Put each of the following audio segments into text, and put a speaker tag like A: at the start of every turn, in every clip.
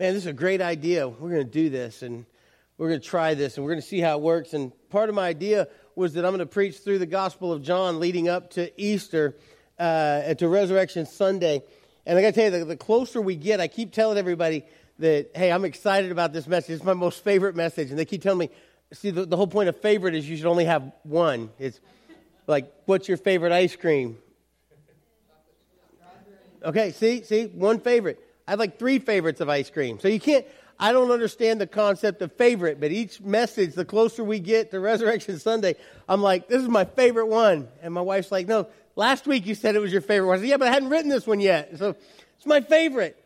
A: man, this is a great idea. We're going to do this and we're going to try this and we're going to see how it works. And part of my idea was that I'm going to preach through the Gospel of John leading up to Easter, uh, to Resurrection Sunday. And I got to tell you, the, the closer we get, I keep telling everybody that, hey, I'm excited about this message. It's my most favorite message. And they keep telling me, see, the, the whole point of favorite is you should only have one. It's like, what's your favorite ice cream? Okay, see, see, one favorite. I have like three favorites of ice cream. So you can't, I don't understand the concept of favorite, but each message, the closer we get to Resurrection Sunday, I'm like, this is my favorite one. And my wife's like, no, last week you said it was your favorite one. I said, yeah, but I hadn't written this one yet. So it's my favorite.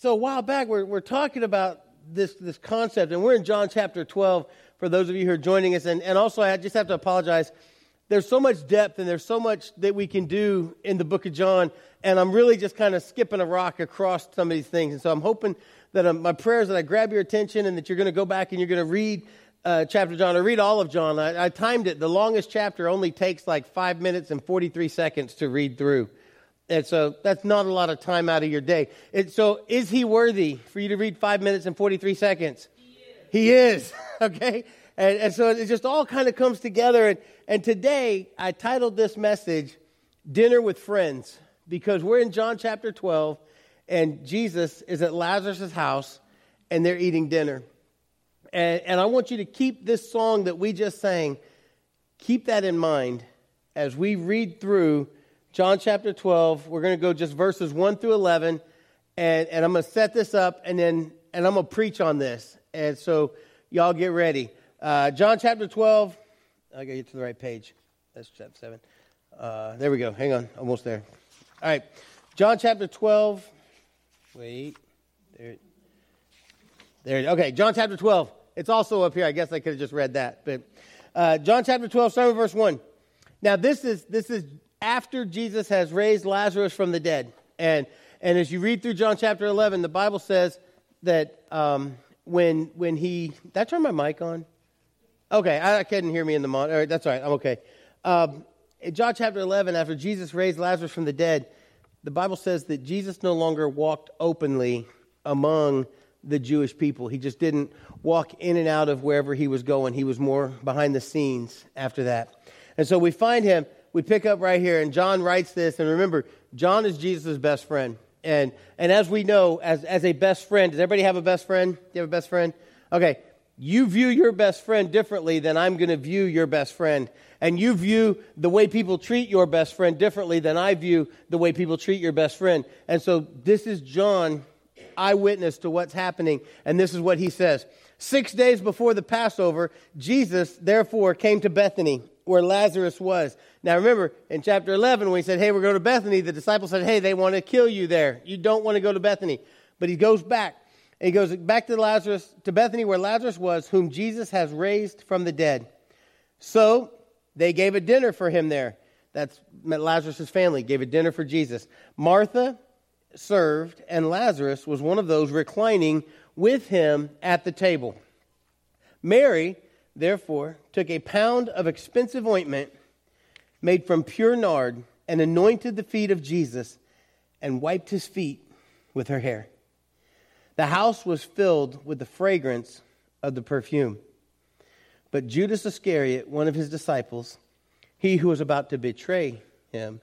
A: So a while back, we're, we're talking about this, this concept, and we're in John chapter 12 for those of you who are joining us. And, and also, I just have to apologize. There's so much depth and there's so much that we can do in the book of John, and I'm really just kind of skipping a rock across some of these things. And so I'm hoping that um, my prayers that I grab your attention and that you're going to go back and you're going to read uh, chapter John or read all of John. I, I, timed it. The longest chapter only takes like five minutes and 43 seconds to read through. And so that's not a lot of time out of your day. And so is he worthy for you to read five minutes and 43 seconds? He is. He is okay? And, and, so it just all kind of comes together. And, and today I titled this message, Dinner with Friends, because we're in John chapter 12 and Jesus is at Lazarus' house and they're eating dinner. And, and I want you to keep this song that we just sang, keep that in mind as we read through John chapter 12. We're going to go just verses 1 through 11. And, and I'm going to set this up and then and I'm going to preach on this. And so y'all get ready. Uh, John chapter 12. I got to get to the right page. That's chapter 7. Uh, there we go. Hang on. Almost there. All right. John chapter 12. Wait. There. There. Okay. John chapter 12. It's also up here. I guess I could have just read that. But uh, John chapter 12, starting verse 1. Now, this is, this is after Jesus has raised Lazarus from the dead. And, and as you read through John chapter 11, the Bible says that um, when, when he. Did I turn my mic on? Okay. I, I couldn't hear me in the monitor. All right, that's all right. I'm okay. Um, in John chapter 11, after Jesus raised Lazarus from the dead, the Bible says that Jesus no longer walked openly among the Jewish people. He just didn't walk in and out of wherever he was going. He was more behind the scenes after that. And so we find him, we pick up right here, and John writes this. And remember, John is Jesus' best friend. And, and as we know, as, as a best friend, does everybody have a best friend? Do you have a best friend? Okay. You view your best friend differently than I'm going to view your best friend and you view the way people treat your best friend differently than I view the way people treat your best friend. And so this is John, eyewitness to what's happening, and this is what he says. Six days before the Passover, Jesus therefore came to Bethany, where Lazarus was. Now remember, in chapter 11, when he said, Hey, we're going to Bethany, the disciples said, Hey, they want to kill you there. You don't want to go to Bethany. But he goes back. And he goes back to Lazarus, to Bethany, where Lazarus was, whom Jesus has raised from the dead. So they gave a dinner for him there. That's Lazarus' family gave a dinner for Jesus. Martha served, and Lazarus was one of those reclining with him at the table. Mary, therefore, took a pound of expensive ointment made from pure nard and anointed the feet of Jesus and wiped his feet with her hair. The house was filled with the fragrance of the perfume. But Judas Iscariot, one of his disciples, he who was about to betray him,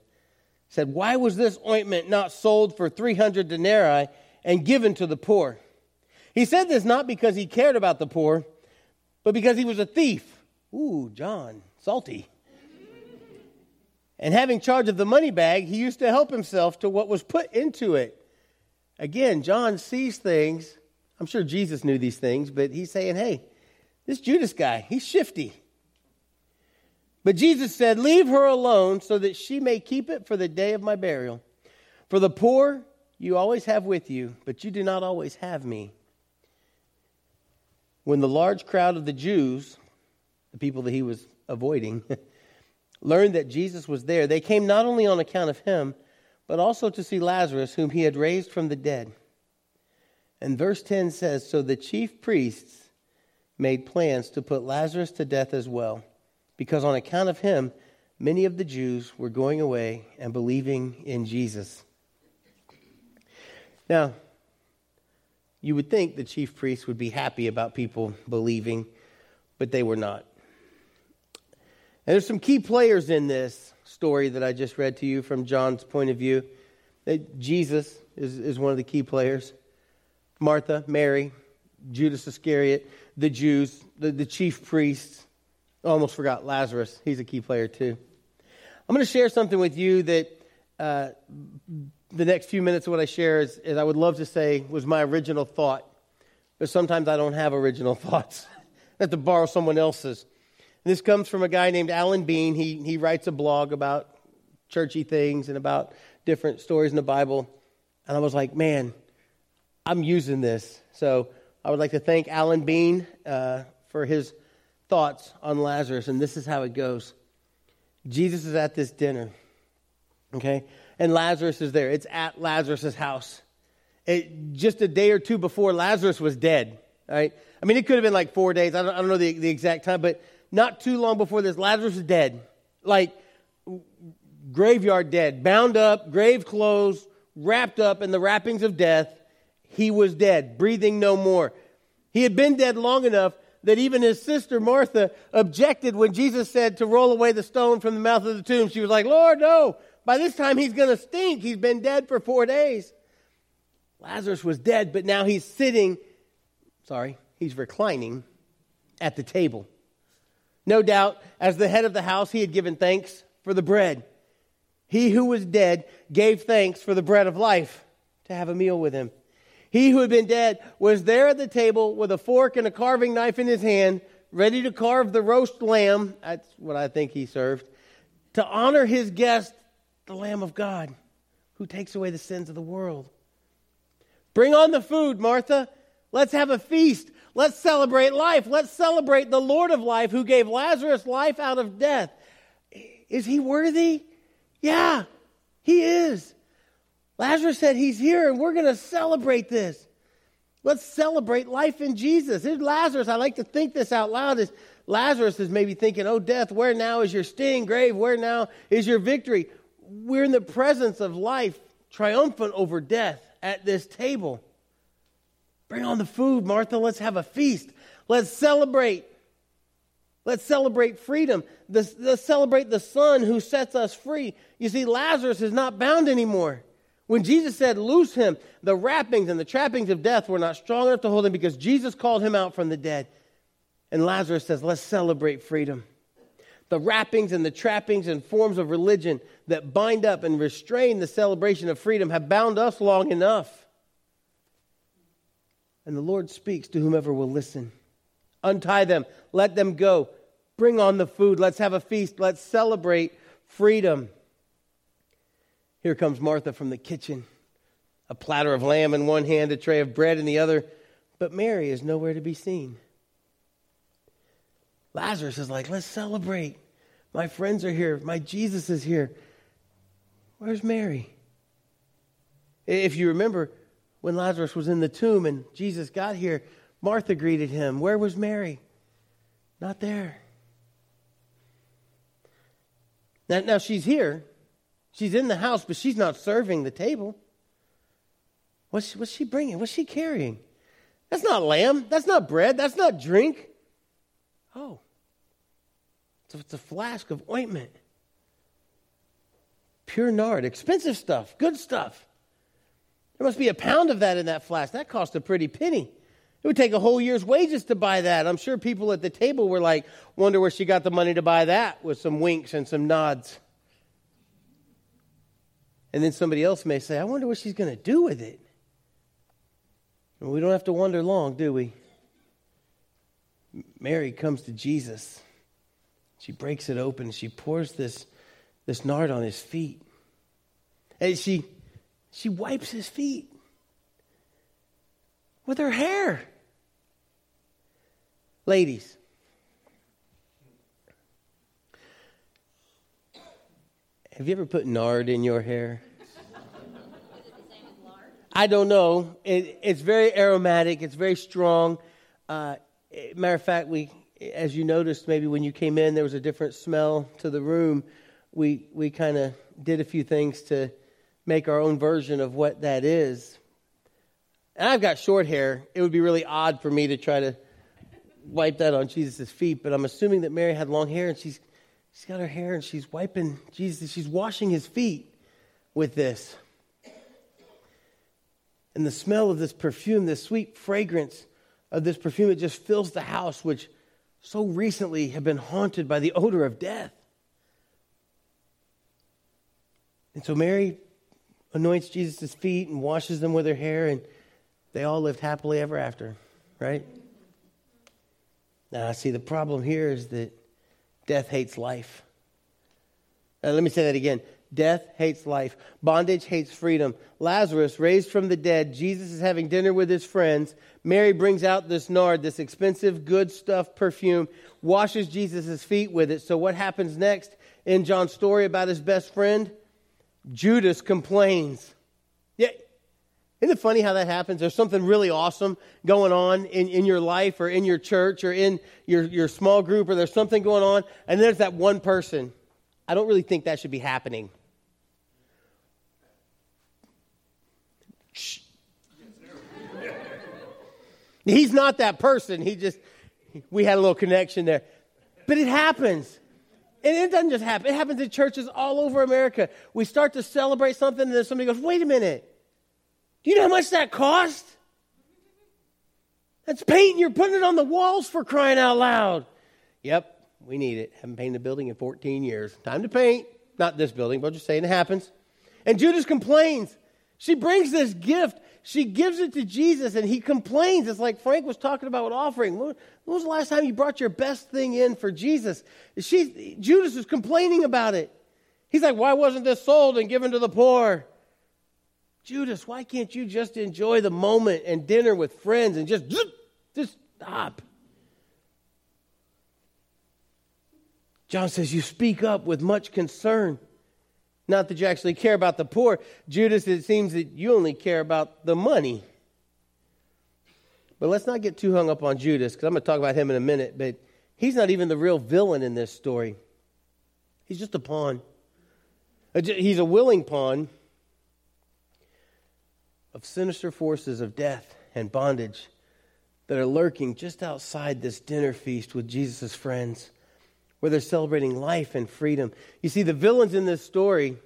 A: said, Why was this ointment not sold for 300 denarii and given to the poor? He said this not because he cared about the poor, but because he was a thief. Ooh, John, salty. And having charge of the money bag, he used to help himself to what was put into it. Again, John sees things. I'm sure Jesus knew these things, but he's saying, hey, this Judas guy, he's shifty. But Jesus said, Leave her alone so that she may keep it for the day of my burial. For the poor you always have with you, but you do not always have me. When the large crowd of the Jews, the people that he was avoiding, learned that Jesus was there, they came not only on account of him, but also to see Lazarus, whom he had raised from the dead. And verse 10 says So the chief priests made plans to put Lazarus to death as well, because on account of him, many of the Jews were going away and believing in Jesus. Now, You would think the chief priests would be happy about people believing, but they were not. And there's some key players in this story that I just read to you from John's point of view. Jesus is, is one of the key players. Martha, Mary, Judas Iscariot, the Jews, the, the chief priests. Almost forgot Lazarus. He's a key player too. I'm going to share something with you that uh, the next few minutes of what I share is, is, I would love to say was my original thought, but sometimes I don't have original thoughts. I have to borrow someone else's. And this comes from a guy named Alan Bean. He, he writes a blog about churchy things and about different stories in the Bible. And I was like, man, I'm using this. So I would like to thank Alan Bean uh, for his thoughts on Lazarus. And this is how it goes Jesus is at this dinner, okay? And Lazarus is there. It's at Lazarus' house. It, just a day or two before, Lazarus was dead, right? I mean, it could have been like four days. I don't, I don't know the, the exact time, but not too long before this, Lazarus is dead. Like, graveyard dead, bound up, grave clothes, wrapped up in the wrappings of death. He was dead, breathing no more. He had been dead long enough that even his sister Martha objected when Jesus said to roll away the stone from the mouth of the tomb. She was like, Lord, no. By this time, he's going to stink. He's been dead for four days. Lazarus was dead, but now he's sitting, sorry, he's reclining at the table. No doubt, as the head of the house, he had given thanks for the bread. He who was dead gave thanks for the bread of life to have a meal with him. He who had been dead was there at the table with a fork and a carving knife in his hand, ready to carve the roast lamb. That's what I think he served. To honor his guest, the Lamb of God, who takes away the sins of the world. Bring on the food, Martha. Let's have a feast. Let's celebrate life. Let's celebrate the Lord of life who gave Lazarus life out of death. Is he worthy? Yeah, he is. Lazarus said he's here and we're going to celebrate this. Let's celebrate life in Jesus. Here's Lazarus. I like to think this out loud. Is Lazarus is maybe thinking, "Oh, death, where now is your sting? Grave, where now is your victory?" We're in the presence of life, triumphant over death at this table. Bring on the food, Martha. Let's have a feast. Let's celebrate. Let's celebrate freedom. Let's celebrate the Son who sets us free. You see, Lazarus is not bound anymore. When Jesus said, Loose him, the wrappings and the trappings of death were not strong enough to hold him because Jesus called him out from the dead. And Lazarus says, Let's celebrate freedom. The wrappings and the trappings and forms of religion that bind up and restrain the celebration of freedom have bound us long enough. And the Lord speaks to whomever will listen. Untie them, let them go. Bring on the food. Let's have a feast. Let's celebrate freedom. Here comes Martha from the kitchen, a platter of lamb in one hand, a tray of bread in the other, but Mary is nowhere to be seen. Lazarus is like, let's celebrate. My friends are here. My Jesus is here. Where's Mary? If you remember when Lazarus was in the tomb and Jesus got here, Martha greeted him. Where was Mary? Not there. Now, now she's here. She's in the house, but she's not serving the table. What's, what's she bringing? What's she carrying? That's not lamb. That's not bread. That's not drink. Oh, so it's a flask of ointment. Pure nard, expensive stuff, good stuff. There must be a pound of that in that flask. That cost a pretty penny. It would take a whole year's wages to buy that. I'm sure people at the table were like, wonder where she got the money to buy that with some winks and some nods. And then somebody else may say, I wonder what she's going to do with it. We don't have to wonder long, do we? Mary comes to Jesus. She breaks it open. She pours this, this nard on his feet. And she, she wipes his feet with her hair. Ladies, have you ever put nard in your hair? I don't know. It, it's very aromatic. It's very strong. Uh, matter of fact, we, as you noticed, maybe when you came in, there was a different smell to the room. We we kind of did a few things to make our own version of what that is. And I've got short hair. It would be really odd for me to try to wipe that on Jesus' feet, but I'm assuming that Mary had long hair and she's, she's got her hair and she's wiping Jesus, she's washing his feet with this. And the smell of this perfume, this sweet fragrance of this perfume, it just fills the house, which so recently had been haunted by the odor of death. And so Mary anoints Jesus' feet and washes them with her hair, and they all lived happily ever after, right? Now, I see, the problem here is that death hates life. Now, let me say that again. Death hates life. Bondage hates freedom. Lazarus, raised from the dead, Jesus is having dinner with his friends. Mary brings out this nard, this expensive, good stuff perfume, washes Jesus' feet with it. So, what happens next in John's story about his best friend? Judas complains. Yeah. Isn't it funny how that happens? There's something really awesome going on in, in your life or in your church or in your, your small group, or there's something going on, and there's that one person. I don't really think that should be happening. He's not that person. He just, we had a little connection there. But it happens. And it doesn't just happen, it happens in churches all over America. We start to celebrate something, and then somebody goes, wait a minute. Do you know how much that cost? That's paint, you're putting it on the walls for crying out loud. Yep, we need it. Haven't painted a building in 14 years. Time to paint. Not this building, but just saying it happens. And Judas complains. She brings this gift. She gives it to Jesus, and he complains. It's like Frank was talking about with offering. When was the last time you brought your best thing in for Jesus? She, Judas is complaining about it. He's like, Why wasn't this sold and given to the poor? Judas, why can't you just enjoy the moment and dinner with friends and just, just stop? John says, You speak up with much concern. Not that you actually care about the poor. Judas, it seems that you only care about the money. But let's not get too hung up on Judas, because I'm going to talk about him in a minute. But he's not even the real villain in this story, he's just a pawn. He's a willing pawn of sinister forces of death and bondage that are lurking just outside this dinner feast with Jesus' friends where they're celebrating life and freedom. You see, the villains in this story,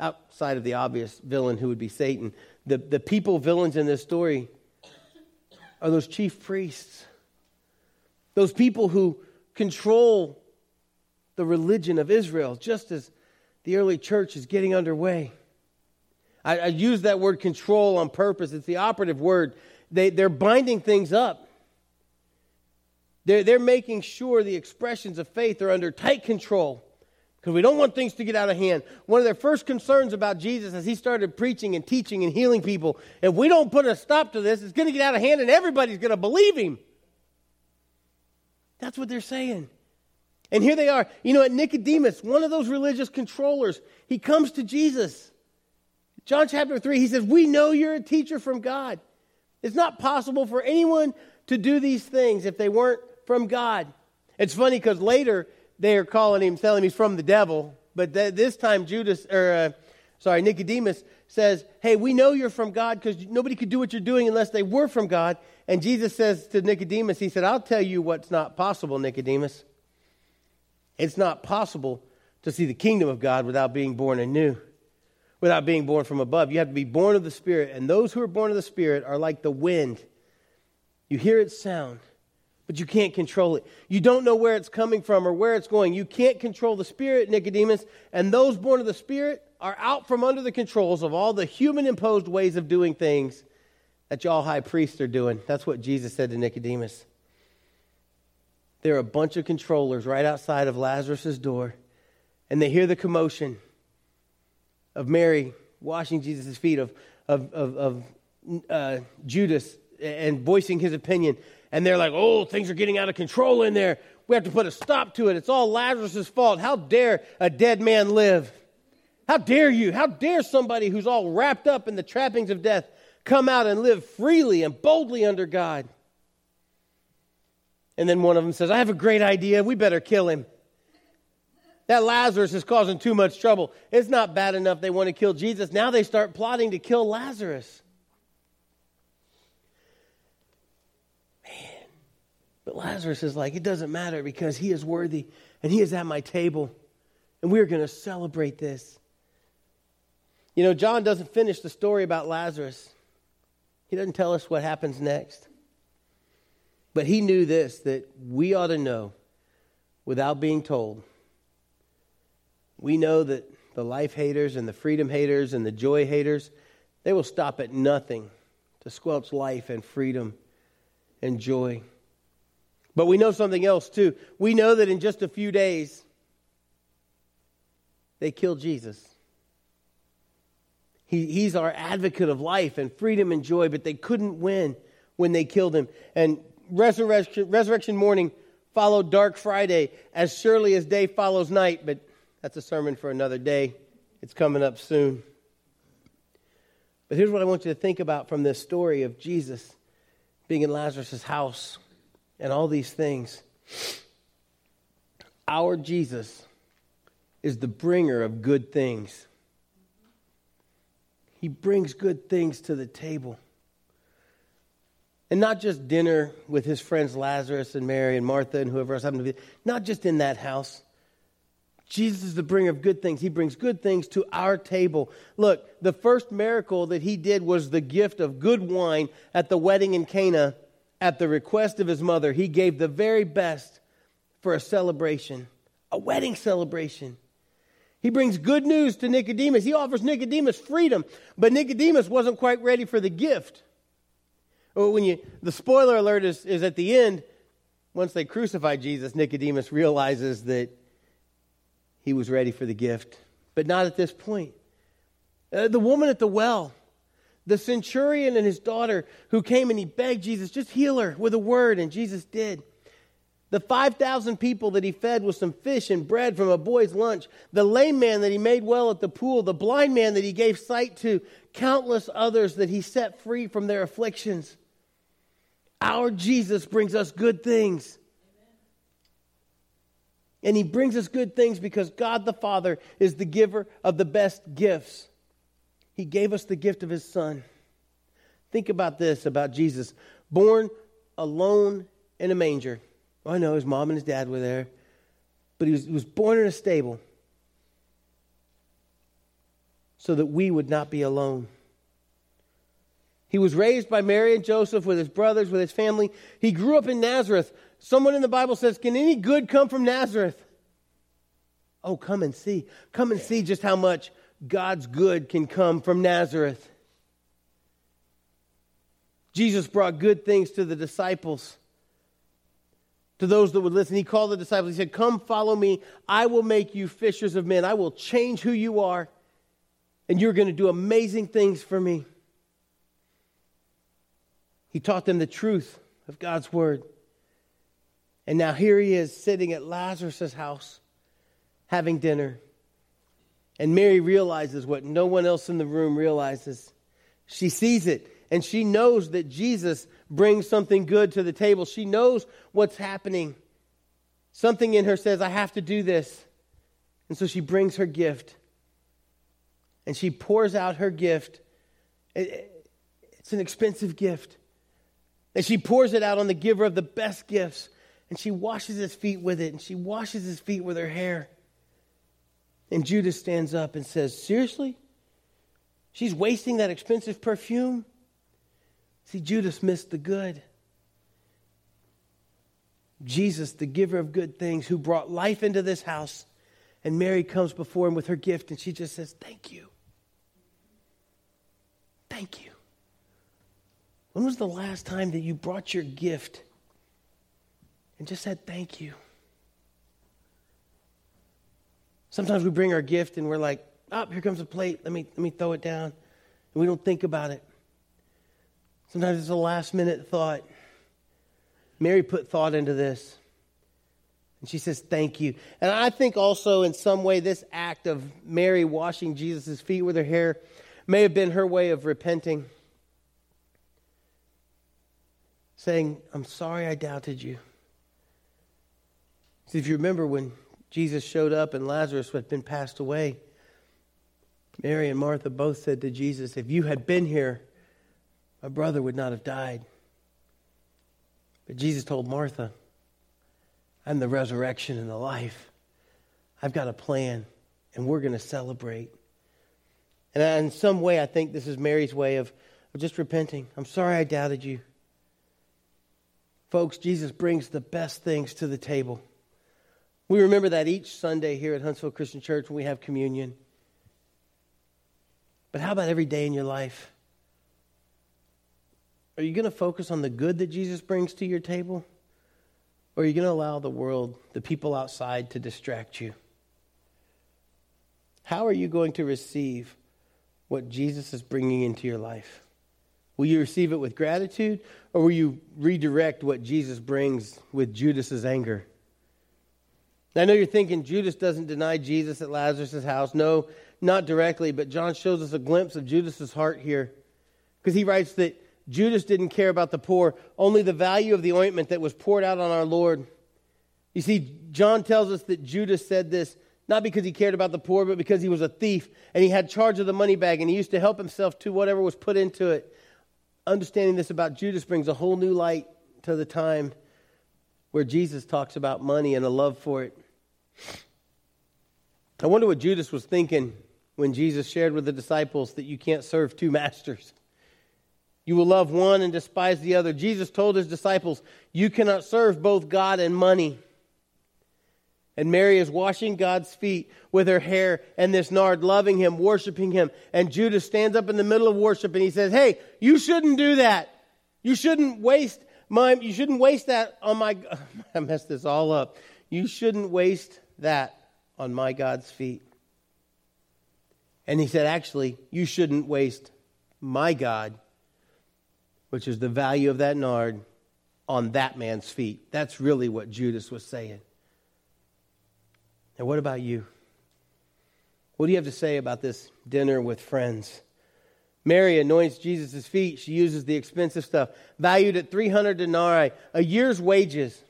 A: outside of the obvious villain who would be Satan, the, the people villains in this story are those chief priests, those people who control the religion of Israel, just as the early church is getting underway. I, I use that word control on purpose, it's the operative word. They, they're binding things up. They're, they're making sure the expressions of faith are under tight control because we don't want things to get out of hand. One of their first concerns about Jesus as he started preaching and teaching and healing people, if we don't put a stop to this, it's going to get out of hand and everybody's going to believe him. That's what they're saying. And here they are. You know, at Nicodemus, one of those religious controllers, he comes to Jesus. John chapter 3, he says, We know you're a teacher from God. It's not possible for anyone to do these things if they weren't from God. It's funny because later they are calling him, telling him he's from the devil. But th- this time, Judas, or uh, sorry, Nicodemus says, Hey, we know you're from God because nobody could do what you're doing unless they were from God. And Jesus says to Nicodemus, He said, I'll tell you what's not possible, Nicodemus. It's not possible to see the kingdom of God without being born anew, without being born from above. You have to be born of the Spirit. And those who are born of the Spirit are like the wind. You hear its sound, but you can't control it. You don't know where it's coming from or where it's going. You can't control the Spirit, Nicodemus, and those born of the Spirit are out from under the controls of all the human imposed ways of doing things that y'all high priests are doing. That's what Jesus said to Nicodemus. There are a bunch of controllers right outside of Lazarus' door, and they hear the commotion of Mary washing Jesus' feet, of, of, of, of uh, Judas and voicing his opinion and they're like, oh, things are getting out of control in there. We have to put a stop to it. It's all Lazarus' fault. How dare a dead man live? How dare you? How dare somebody who's all wrapped up in the trappings of death come out and live freely and boldly under God? And then one of them says, I have a great idea. We better kill him. That Lazarus is causing too much trouble. It's not bad enough they want to kill Jesus. Now they start plotting to kill Lazarus. Man. But Lazarus is like, it doesn't matter because he is worthy and he is at my table. And we're going to celebrate this. You know, John doesn't finish the story about Lazarus, he doesn't tell us what happens next. But he knew this that we ought to know without being told we know that the life haters and the freedom haters and the joy haters, they will stop at nothing to squelch life and freedom and joy. But we know something else too. We know that in just a few days, they killed Jesus. He, he's our advocate of life and freedom and joy, but they couldn't win when they killed him. And resurrection, resurrection morning followed Dark Friday as surely as day follows night, but that's a sermon for another day. It's coming up soon. But here's what I want you to think about from this story of Jesus being in Lazarus' house and all these things. Our Jesus is the bringer of good things. He brings good things to the table. And not just dinner with his friends Lazarus and Mary and Martha and whoever else happened to be, not just in that house. Jesus is the bringer of good things. He brings good things to our table. Look, the first miracle that he did was the gift of good wine at the wedding in Cana at the request of his mother. He gave the very best for a celebration, a wedding celebration. He brings good news to Nicodemus. He offers Nicodemus freedom, but Nicodemus wasn't quite ready for the gift. Oh, when you, the spoiler alert is, is at the end. Once they crucify Jesus, Nicodemus realizes that he was ready for the gift, but not at this point. Uh, the woman at the well, the centurion and his daughter who came and he begged Jesus, just heal her with a word, and Jesus did. The 5,000 people that he fed with some fish and bread from a boy's lunch, the lame man that he made well at the pool, the blind man that he gave sight to, countless others that he set free from their afflictions. Our Jesus brings us good things. And he brings us good things because God the Father is the giver of the best gifts. He gave us the gift of his Son. Think about this about Jesus born alone in a manger. Oh, I know his mom and his dad were there, but he was, he was born in a stable so that we would not be alone. He was raised by Mary and Joseph with his brothers, with his family. He grew up in Nazareth. Someone in the Bible says, Can any good come from Nazareth? Oh, come and see. Come and see just how much God's good can come from Nazareth. Jesus brought good things to the disciples, to those that would listen. He called the disciples. He said, Come, follow me. I will make you fishers of men. I will change who you are, and you're going to do amazing things for me. He taught them the truth of God's word. And now here he is sitting at Lazarus' house having dinner. And Mary realizes what no one else in the room realizes. She sees it and she knows that Jesus brings something good to the table. She knows what's happening. Something in her says, I have to do this. And so she brings her gift and she pours out her gift. It's an expensive gift. And she pours it out on the giver of the best gifts. And she washes his feet with it. And she washes his feet with her hair. And Judas stands up and says, Seriously? She's wasting that expensive perfume? See, Judas missed the good. Jesus, the giver of good things, who brought life into this house, and Mary comes before him with her gift, and she just says, Thank you. Thank you. When was the last time that you brought your gift and just said thank you? Sometimes we bring our gift and we're like, oh, here comes a plate. Let me, let me throw it down. And we don't think about it. Sometimes it's a last minute thought. Mary put thought into this. And she says, Thank you. And I think also, in some way, this act of Mary washing Jesus' feet with her hair may have been her way of repenting, saying, I'm sorry I doubted you. See, if you remember when Jesus showed up and Lazarus had been passed away. Mary and Martha both said to Jesus, If you had been here, my brother would not have died. But Jesus told Martha, I'm the resurrection and the life. I've got a plan, and we're going to celebrate. And in some way, I think this is Mary's way of, of just repenting. I'm sorry I doubted you. Folks, Jesus brings the best things to the table. We remember that each Sunday here at Huntsville Christian Church when we have communion. But how about every day in your life? Are you going to focus on the good that Jesus brings to your table? Or are you going to allow the world, the people outside, to distract you? How are you going to receive what Jesus is bringing into your life? Will you receive it with gratitude, or will you redirect what Jesus brings with Judas's anger? I know you're thinking Judas doesn't deny Jesus at Lazarus' house. No, not directly, but John shows us a glimpse of Judas's heart here. Because he writes that Judas didn't care about the poor, only the value of the ointment that was poured out on our Lord. You see, John tells us that Judas said this not because he cared about the poor, but because he was a thief and he had charge of the money bag and he used to help himself to whatever was put into it. Understanding this about Judas brings a whole new light to the time where Jesus talks about money and a love for it. I wonder what Judas was thinking when Jesus shared with the disciples that you can't serve two masters. You will love one and despise the other. Jesus told his disciples, You cannot serve both God and money. And Mary is washing God's feet with her hair and this nard, loving him, worshiping him. And Judas stands up in the middle of worship and he says, Hey, you shouldn't do that. You shouldn't waste my, you shouldn't waste that on my, I messed this all up. You shouldn't waste that on my God's feet. And he said, Actually, you shouldn't waste my God, which is the value of that nard, on that man's feet. That's really what Judas was saying. And what about you? What do you have to say about this dinner with friends? Mary anoints Jesus' feet. She uses the expensive stuff, valued at 300 denarii, a year's wages.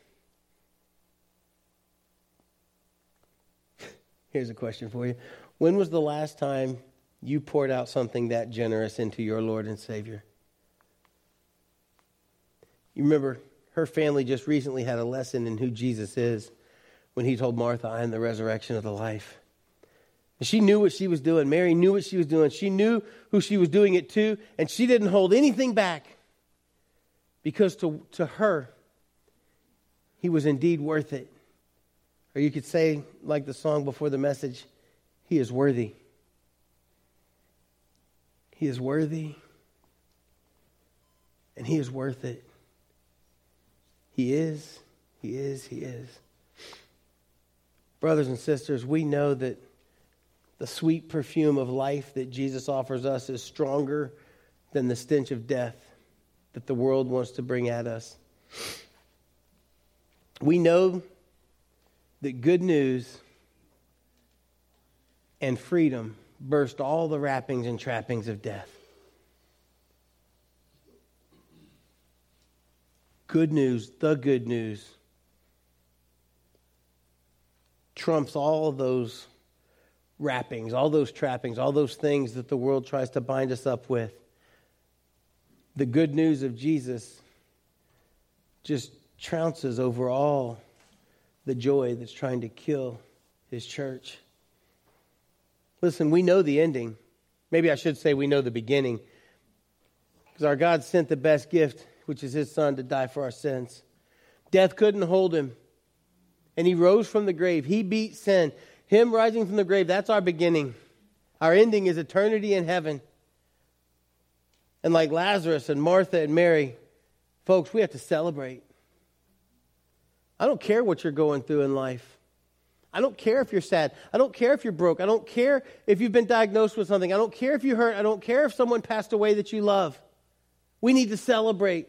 A: Here's a question for you. When was the last time you poured out something that generous into your Lord and Savior? You remember, her family just recently had a lesson in who Jesus is when he told Martha, I am the resurrection of the life. And she knew what she was doing. Mary knew what she was doing. She knew who she was doing it to, and she didn't hold anything back because to, to her, he was indeed worth it. Or you could say, like the song before the message, He is worthy. He is worthy, and He is worth it. He is, He is, He is. Brothers and sisters, we know that the sweet perfume of life that Jesus offers us is stronger than the stench of death that the world wants to bring at us. We know that good news and freedom burst all the wrappings and trappings of death. Good news, the good news, trumps all of those wrappings, all those trappings, all those things that the world tries to bind us up with. The good news of Jesus just trounces over all the joy that's trying to kill his church. Listen, we know the ending. Maybe I should say we know the beginning. Because our God sent the best gift, which is his son, to die for our sins. Death couldn't hold him. And he rose from the grave. He beat sin. Him rising from the grave, that's our beginning. Our ending is eternity in heaven. And like Lazarus and Martha and Mary, folks, we have to celebrate. I don't care what you're going through in life. I don't care if you're sad. I don't care if you're broke. I don't care if you've been diagnosed with something. I don't care if you hurt. I don't care if someone passed away that you love. We need to celebrate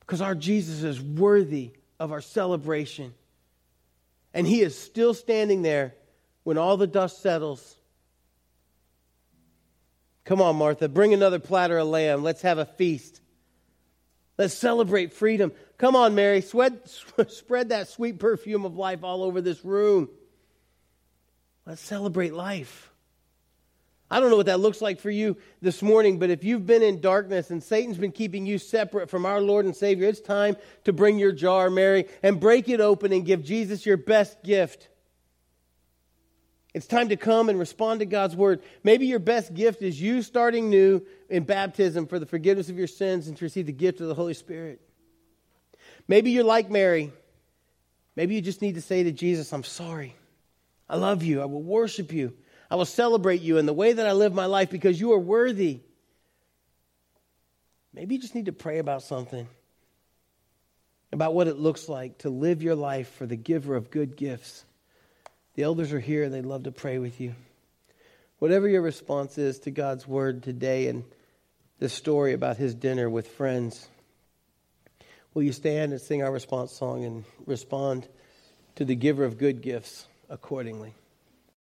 A: because our Jesus is worthy of our celebration. And he is still standing there when all the dust settles. Come on, Martha, bring another platter of lamb. Let's have a feast. Let's celebrate freedom. Come on, Mary, spread, spread that sweet perfume of life all over this room. Let's celebrate life. I don't know what that looks like for you this morning, but if you've been in darkness and Satan's been keeping you separate from our Lord and Savior, it's time to bring your jar, Mary, and break it open and give Jesus your best gift. It's time to come and respond to God's word. Maybe your best gift is you starting new in baptism for the forgiveness of your sins and to receive the gift of the Holy Spirit. Maybe you're like Mary. Maybe you just need to say to Jesus, I'm sorry. I love you. I will worship you. I will celebrate you in the way that I live my life because you are worthy. Maybe you just need to pray about something, about what it looks like to live your life for the giver of good gifts. The elders are here, and they'd love to pray with you. Whatever your response is to God's word today and this story about his dinner with friends, will you stand and sing our response song and respond to the giver of good gifts accordingly?